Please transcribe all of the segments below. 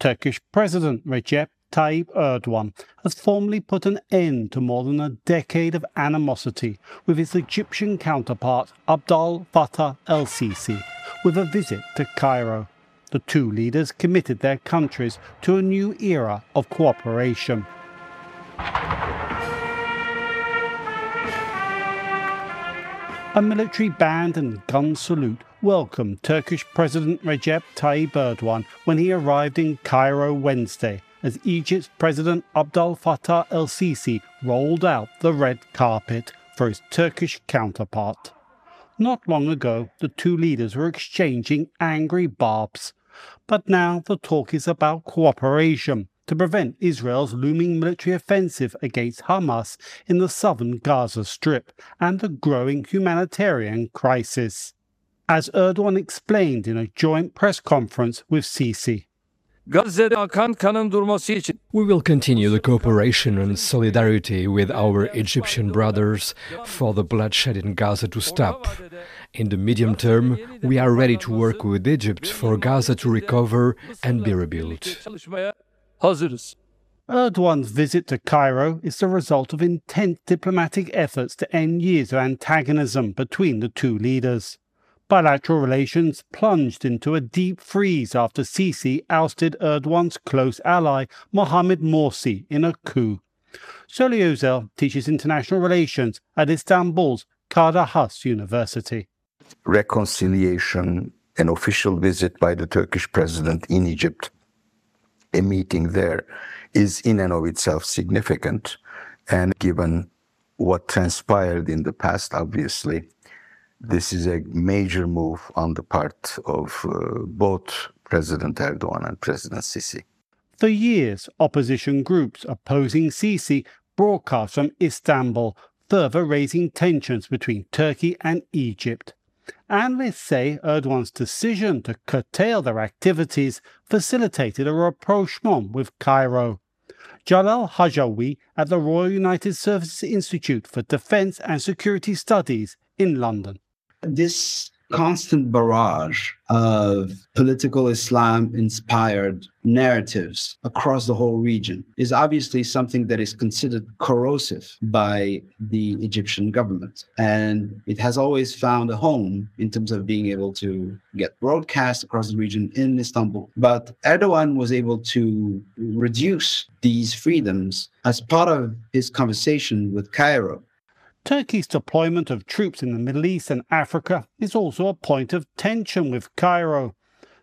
Turkish President Recep Tayyip Erdogan has formally put an end to more than a decade of animosity with his Egyptian counterpart Abdel Fattah el Sisi with a visit to Cairo. The two leaders committed their countries to a new era of cooperation. A military band and gun salute welcomed Turkish President Recep Tayyip Erdogan when he arrived in Cairo Wednesday as Egypt's President Abdel Fattah el Sisi rolled out the red carpet for his Turkish counterpart. Not long ago, the two leaders were exchanging angry barbs. But now the talk is about cooperation to prevent Israel's looming military offensive against Hamas in the southern Gaza Strip and the growing humanitarian crisis. As Erdogan explained in a joint press conference with Sisi. Gazze'de akan kanın durması için We will continue the cooperation and solidarity with our Egyptian brothers for the bloodshed in Gaza to stop. In the medium term, we are ready to work with Egypt for Gaza to recover and be rebuilt. Çalışmaya hazırız. Erdogan's visit to Cairo is the result of intense diplomatic efforts to end years of antagonism between the two leaders. Bilateral relations plunged into a deep freeze after Sisi ousted Erdogan's close ally Mohamed Morsi in a coup. Soli Özel teaches international relations at Istanbul's Kadir Has University. reconciliation, an official visit by the Turkish president in Egypt, a meeting there is in and of itself significant. And given what transpired in the past, obviously, this is a major move on the part of uh, both President Erdogan and President Sisi. For years, opposition groups opposing Sisi broadcast from Istanbul, further raising tensions between Turkey and Egypt. Analysts say Erdogan's decision to curtail their activities facilitated a rapprochement with Cairo. Jalel Harchaoui at the Royal United Services Institute for Defense and Security Studies in London. This constant barrage of political Islam inspired narratives across the whole region is obviously something that is considered corrosive by the Egyptian government. And it has always found a home in terms of being able to get broadcast across the region in Istanbul. But Erdogan was able to reduce these freedoms as part of his conversation with Cairo. Turkey's deployment of troops in the Middle East and Africa is also a point of tension with Cairo.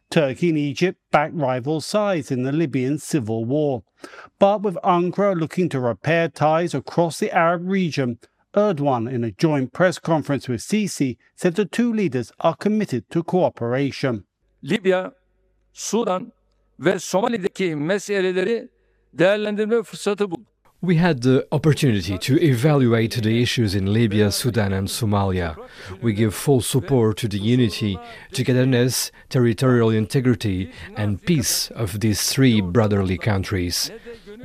Turkey and Egypt back rival sides in the Libyan civil war. But with Ankara looking to repair ties across the Arab region, Erdogan, in a joint press conference with Sisi, said the two leaders are committed to cooperation. Libya, Sudan ve Somali'deki meseleleri değerlendirme fırsatı bulduk. We had the opportunity to evaluate the issues in Libya, Sudan, and Somalia. We give full support to the unity, togetherness, territorial integrity, and peace of these three brotherly countries.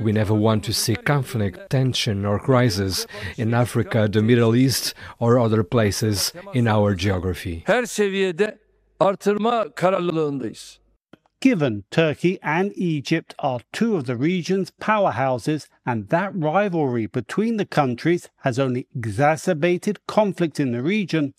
We never want to see conflict, tension, or crisis in Africa, the Middle East, or other places in our geography. Her seviyede artırma kararlılığındayız. Given Turkey and Egypt are two of the region's powerhouses, and that rivalry between the countries has only exacerbated conflict in the region,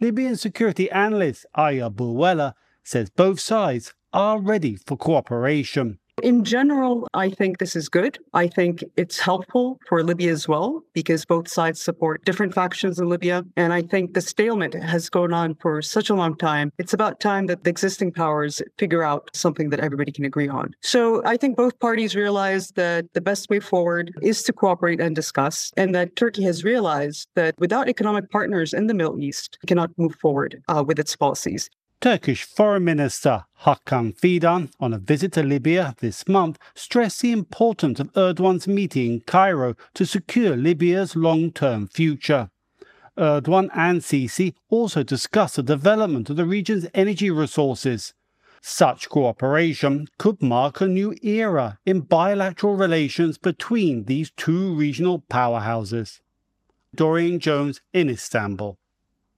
Libyan security analyst Aya Burweila says both sides are ready for cooperation. In general, I think this is good. I think it's helpful for Libya as well because both sides support different factions in Libya. And I think the stalemate has gone on for such a long time. It's about time that the existing powers figure out something that everybody can agree on. So I think both parties realize that the best way forward is to cooperate and discuss, and that Turkey has realized that without economic partners in the Middle East, it cannot move forward uh, with its policies. Turkish Foreign Minister Hakan Fidan, on a visit to Libya this month, stressed the importance of Erdogan's meeting in Cairo to secure Libya's long term future. Erdogan and Sisi also discussed the development of the region's energy resources. Such cooperation could mark a new era in bilateral relations between these two regional powerhouses. Dorian Jones in Istanbul.